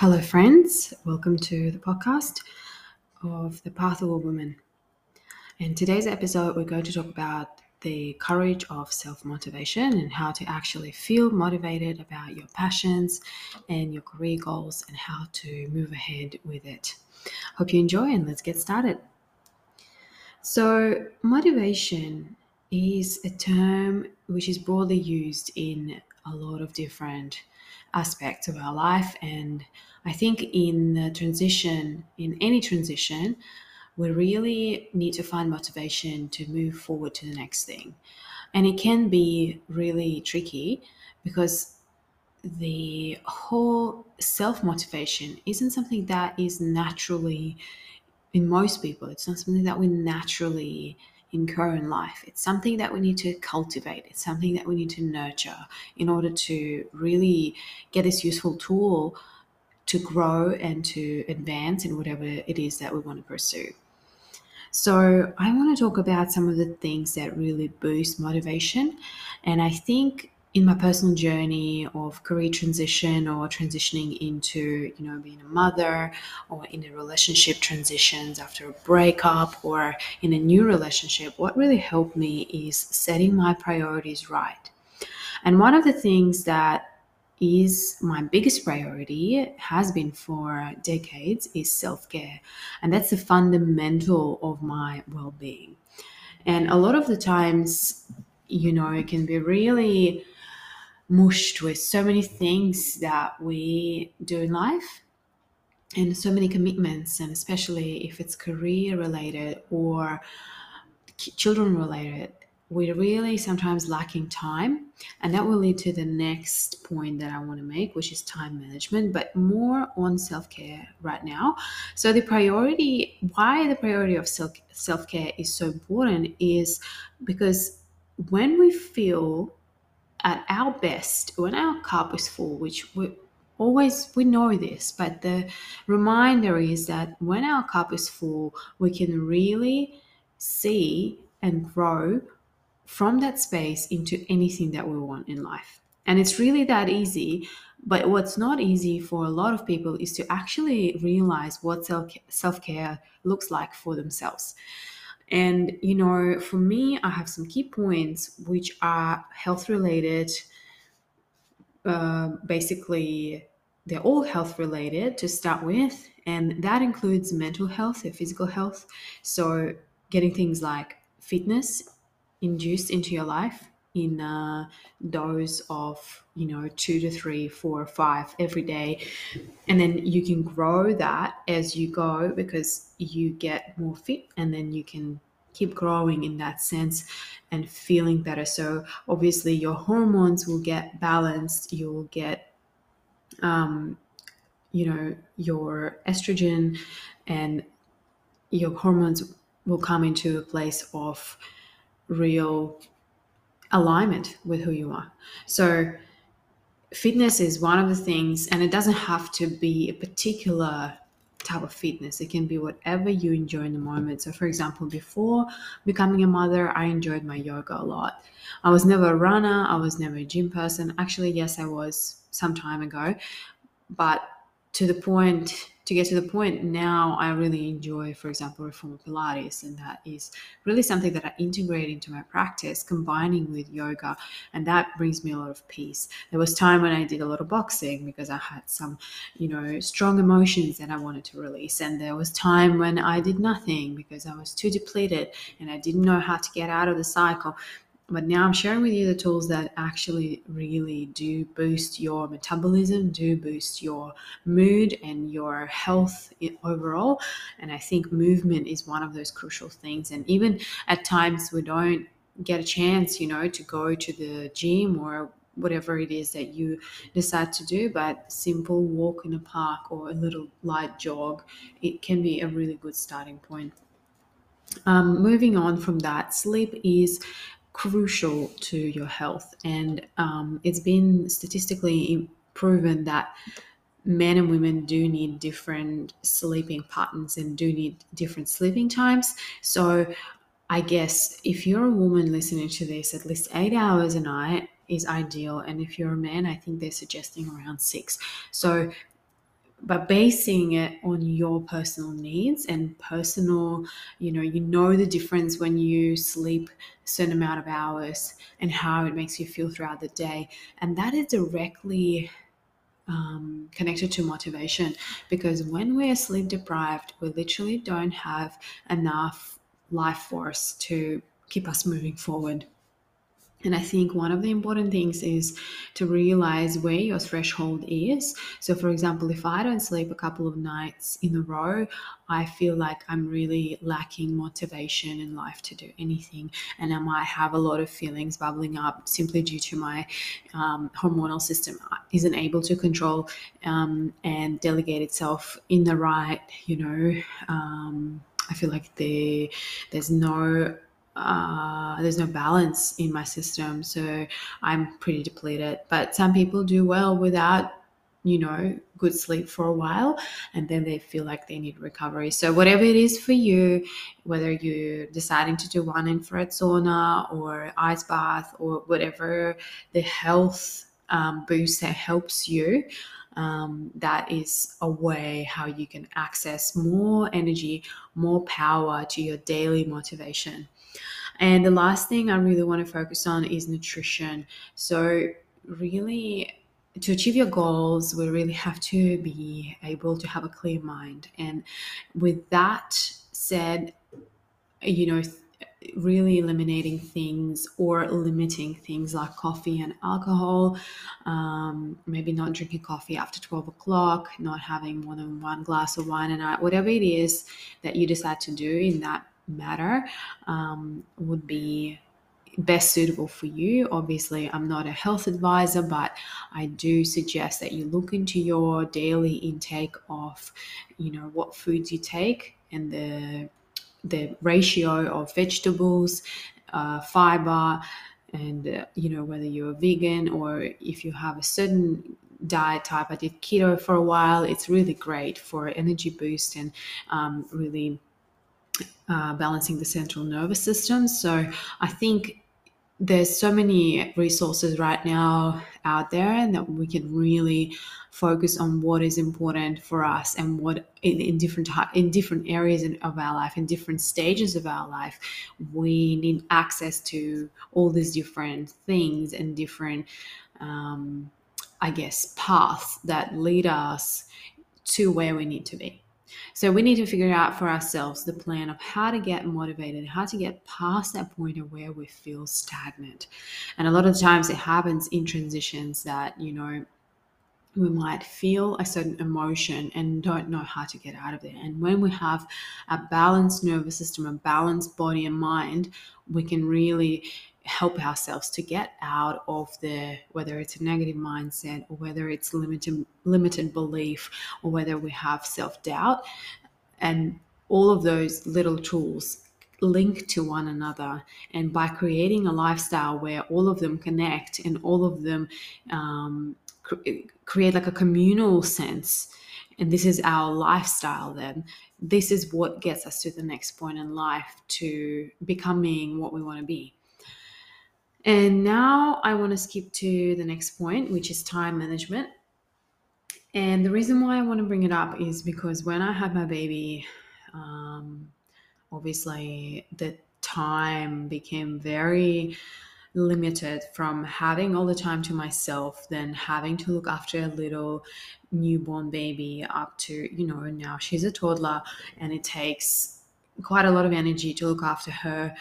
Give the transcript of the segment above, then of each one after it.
Hello, friends. Welcome to the podcast of the Path of a Woman. In today's episode, we're going to talk about the courage of self motivation and how to actually feel motivated about your passions and your career goals and how to move ahead with it. Hope you enjoy and let's get started. So, motivation is a term which is broadly used in a lot of different aspects of our life. And I think in the transition, in any transition, we really need to find motivation to move forward to the next thing. And it can be really tricky because the whole self motivation isn't something that is naturally in most people, it's not something that we naturally in life. It's something that we need to cultivate, it's something that we need to nurture in order to really get this useful tool to grow and to advance in whatever it is that we want to pursue. So, I want to talk about some of the things that really boost motivation. And I think in my personal journey of career transition or transitioning into you know being a mother or in a relationship transitions after a breakup or in a new relationship what really helped me is setting my priorities right. And one of the things that is my biggest priority has been for decades is self-care and that's the fundamental of my well-being. And a lot of the times you know it can be really mushed with so many things that we do in life and so many commitments, and especially if it's career related or children related, we're really sometimes lacking time. And that will lead to the next point that I want to make, which is time management, but more on self care right now. So, the priority, why the priority of self care is so important is because when we feel at our best when our cup is full which we always we know this but the reminder is that when our cup is full we can really see and grow from that space into anything that we want in life. And it's really that easy but what's not easy for a lot of people is to actually realize what self-care looks like for themselves and, you know, for me, I have some key points which are health related. Uh, basically, they're all health related to start with, and that includes mental health and physical health. So, getting things like fitness induced into your life in a dose of you know two to three four or five every day. And then you can grow that as you go because you get more fit and then you can keep growing in that sense and feeling better. So obviously your hormones will get balanced. You'll get um, you know your estrogen and your hormones will come into a place of real alignment with who you are. So, fitness is one of the things, and it doesn't have to be a particular type of fitness. It can be whatever you enjoy in the moment. So, for example, before becoming a mother, I enjoyed my yoga a lot. I was never a runner, I was never a gym person. Actually, yes, I was some time ago, but to the point to get to the point now i really enjoy for example reformer pilates and that is really something that i integrate into my practice combining with yoga and that brings me a lot of peace. There was time when i did a lot of boxing because i had some you know strong emotions that i wanted to release and there was time when i did nothing because i was too depleted and i didn't know how to get out of the cycle but now I'm sharing with you the tools that actually really do boost your metabolism, do boost your mood and your health overall. And I think movement is one of those crucial things. And even at times we don't get a chance, you know, to go to the gym or whatever it is that you decide to do, but simple walk in a park or a little light jog, it can be a really good starting point. Um, moving on from that, sleep is crucial to your health. And um, it's been statistically proven that men and women do need different sleeping patterns and do need different sleeping times. So, I guess if you're a woman listening to this, at least eight hours a night is ideal. And if you're a man, I think they're suggesting around six. So, but basing it on your personal needs and personal you know you know the difference when you sleep a certain amount of hours and how it makes you feel throughout the day. And that is directly um, connected to motivation because when we're sleep deprived we literally don't have enough life force to keep us moving forward and I think one of the important things is to realize where your threshold is. So, for example, if I don't sleep a couple of nights in a row, I feel like I'm really lacking motivation in life to do anything. And I might have a lot of feelings bubbling up simply due to my um, hormonal system isn't able to control um, and delegate itself in the right, you know. Um, I feel like the, there's no uh, there's no balance in my system. So I'm pretty depleted. But some people do well without, you know, good sleep for a while and then they feel like they need recovery. So whatever it is for you, whether you're deciding to do one infrared sauna or ice bath or whatever the health um, boost that helps you. Um, that is a way how you can access more energy, more power to your daily motivation. And the last thing I really want to focus on is nutrition. So, really, to achieve your goals, we really have to be able to have a clear mind. And with that said, you know, really eliminating things or limiting things like coffee and alcohol, um, maybe not drinking coffee after 12 o'clock, not having more than one glass of wine a night, whatever it is that you decide to do in that matter um, would be best suitable for you. Obviously, I'm not a health advisor, but I do suggest that you look into your daily intake of, you know, what foods you take and the the ratio of vegetables, uh, fiber, and uh, you know whether you're a vegan or if you have a certain diet type. I did keto for a while. It's really great for energy boost and um, really uh, balancing the central nervous system. So I think there's so many resources right now out there and that we can really focus on what is important for us and what in, in different in different areas of our life in different stages of our life we need access to all these different things and different um, i guess paths that lead us to where we need to be so we need to figure out for ourselves the plan of how to get motivated, how to get past that point of where we feel stagnant. And a lot of times it happens in transitions that, you know, we might feel a certain emotion and don't know how to get out of there. And when we have a balanced nervous system, a balanced body and mind, we can really help ourselves to get out of the whether it's a negative mindset or whether it's limited limited belief or whether we have self-doubt. And all of those little tools link to one another. And by creating a lifestyle where all of them connect and all of them um, cr- create like a communal sense and this is our lifestyle then this is what gets us to the next point in life to becoming what we want to be and now I want to skip to the next point, which is time management. And the reason why I want to bring it up is because when I had my baby, um, obviously the time became very limited from having all the time to myself, then having to look after a little newborn baby up to, you know, now she's a toddler and it takes quite a lot of energy to look after her.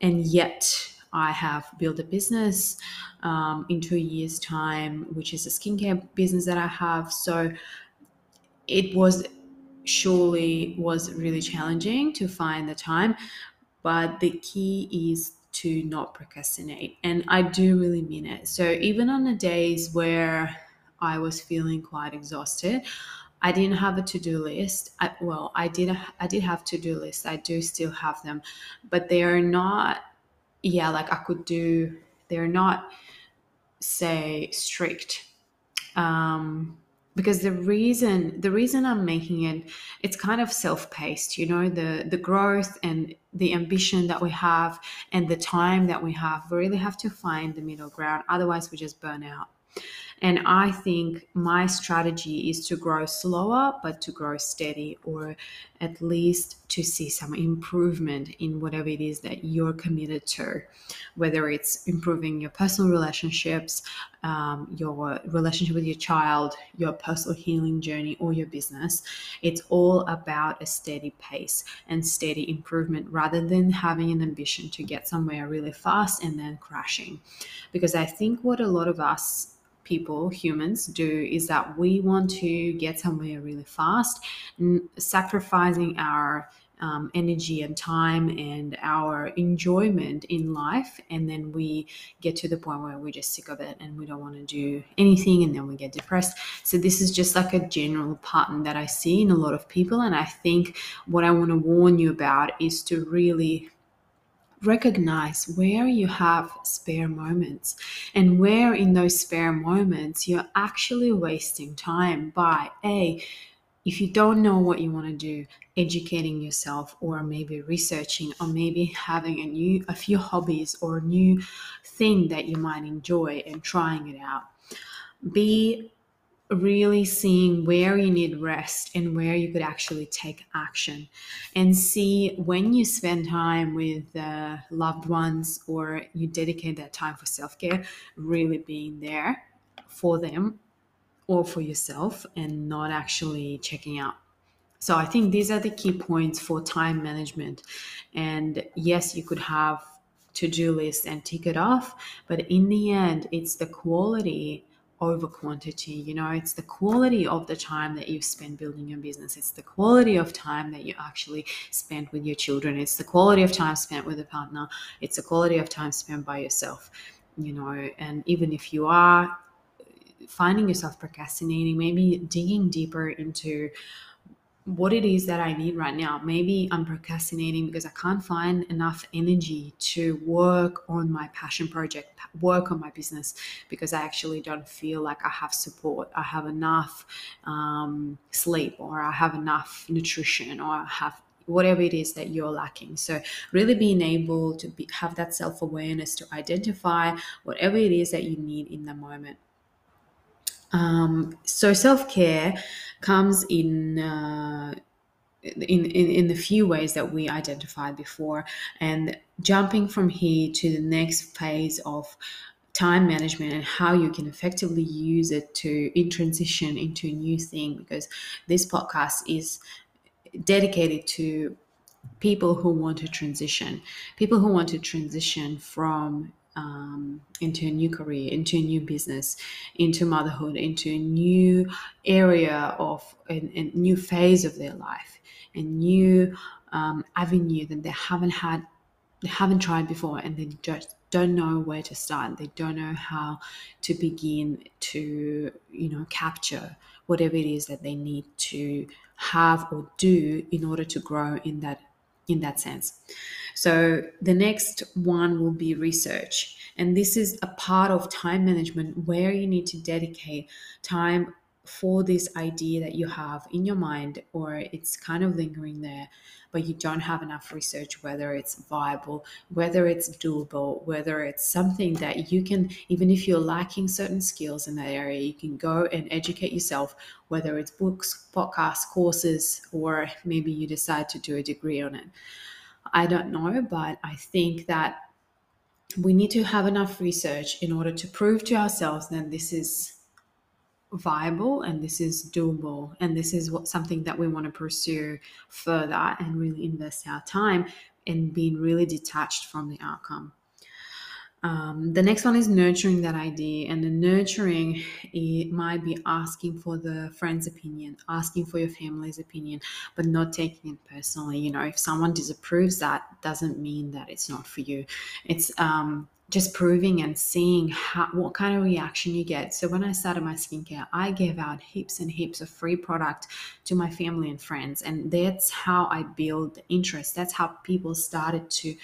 And yet, I have built a business um, in two years' time, which is a skincare business that I have. So it was surely was really challenging to find the time, but the key is to not procrastinate. And I do really mean it. So even on the days where I was feeling quite exhausted, I didn't have a to-do list. I, well, I did. I did have to-do lists. I do still have them, but they are not yeah, like I could do, they're not, say, strict. Um, because the reason the reason i'm making it it's kind of self-paced you know the the growth and the ambition that we have and the time that we have we really have to find the middle ground otherwise we just burn out And I think my strategy is to grow slower, but to grow steady, or at least to see some improvement in whatever it is that you're committed to, whether it's improving your personal relationships, um, your relationship with your child, your personal healing journey, or your business. It's all about a steady pace and steady improvement rather than having an ambition to get somewhere really fast and then crashing. Because I think what a lot of us people, humans, do is that we want to get somewhere really fast, sacrificing our um, energy and time and our enjoyment in life. And then we get to the point where we're just sick of it and we don't want to do anything and then we get depressed. So, this is just like a general pattern that I see in a lot of people. And I think what I want to warn you about is to really recognize where you have spare moments. And where in those spare moments you're actually wasting time by a if you don't know what you want to do educating yourself or maybe researching or maybe having a new a few hobbies or a new thing that you might enjoy and trying it out. Be really seeing where you need rest and where you could actually take action and see when you spend time with uh, loved ones or you dedicate that time for self-care really being there for them or for yourself and not actually checking out. So i think these are the key points for time management. And yes you could have to-do list and tick it off but in the end it's the quality over quantity. You know, it's the quality of the time that you spend building your business. It's the quality of time that you actually spend with your children. It's the quality of time spent with a partner. It's the quality of time spent by yourself. You know, and even if you are finding yourself procrastinating, maybe digging deeper into what it is that I need right now. Maybe I'm procrastinating because I can't find enough energy to work on my passion project, work on my business, because I actually don't feel like I have support. I have enough um, sleep, or I have enough nutrition, or I have whatever it is that you're lacking. So, really being able to be, have that self awareness to identify whatever it is that you need in the moment. Um, so self care comes in. Uh, in, in, in the few ways that we identified before and jumping from here to the next phase of time management and how you can effectively use it to in transition into a new thing because this podcast is dedicated to people who want to transition people who want to transition from um, into a new career, into a new business, into motherhood, into a new area of a, a new phase of their life, a new um, avenue that they haven't had, they haven't tried before, and they just don't know where to start. They don't know how to begin to, you know, capture whatever it is that they need to have or do in order to grow in that in that sense. So the next one will be research. And this is a part of time management where you need to dedicate time for this idea that you have in your mind or it's kind of lingering there but you don't have enough research whether it's viable whether it's doable whether it's something that you can even if you're lacking certain skills in that area you can go and educate yourself whether it's books podcasts courses or maybe you decide to do a degree on it. I don't know but i think that we need to have enough research in order to prove to ourselves that this is viable and this is doable and this is what something that we want to pursue further and really invest our time in being really detached from the outcome. Um, the next one is nurturing that idea and the nurturing it might be asking for the friend's opinion asking for your family's opinion but not taking it personally you know. If someone disapproves that doesn't mean that it's not for you. It's um, just proving and seeing how, what kind of reaction you get. So when I started my skincare, I gave out heaps and heaps of free product to my family and friends, and that's how I build interest. That's how people started to.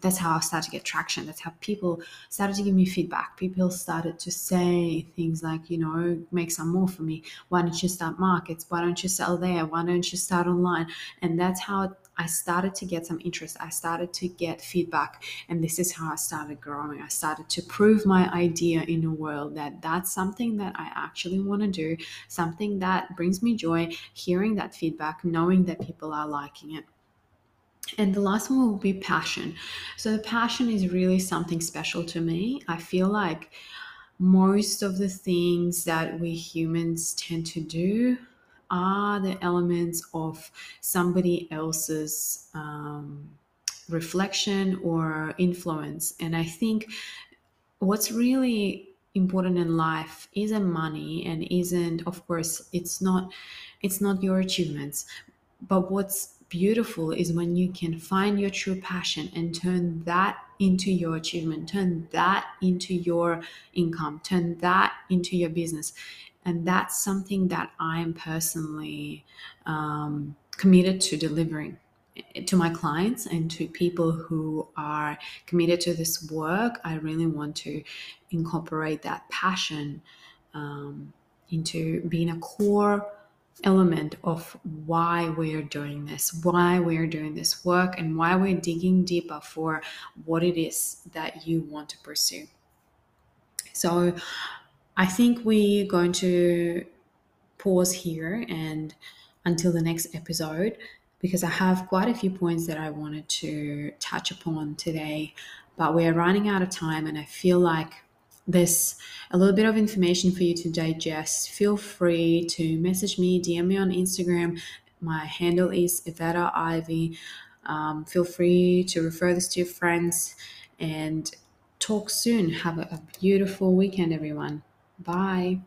That's how I started to get traction. That's how people started to give me feedback. People started to say things like, you know, make some more for me. Why don't you start markets? Why don't you sell there? Why don't you start online? And that's how I started to get some interest. I started to get feedback. And this is how I started growing. I started to prove my idea in the world that that's something that I actually want to do, something that brings me joy, hearing that feedback, knowing that people are liking it. And the last one will be passion. So, the passion is really something special to me. I feel like most of the things that we humans tend to do are the elements of somebody else's um, reflection or influence. And I think what's really important in life isn't money and isn't of course it's not it's not your achievements but what's beautiful is when you can find your true passion and turn that into your achievement turn that into your income turn that into your business and that's something that I'm personally um, committed to delivering to my clients and to people who are committed to this work. I really want to incorporate that passion um, into being a core element of why we're doing this, why we're doing this work, and why we're digging deeper for what it is that you want to pursue. So, I think we're going to pause here and until the next episode because I have quite a few points that I wanted to touch upon today, but we're running out of time and I feel like there's a little bit of information for you to digest. Feel free to message me, DM me on Instagram. My handle is Iveta Ivy. Um, feel free to refer this to your friends and talk soon. Have a, a beautiful weekend, everyone. Bye.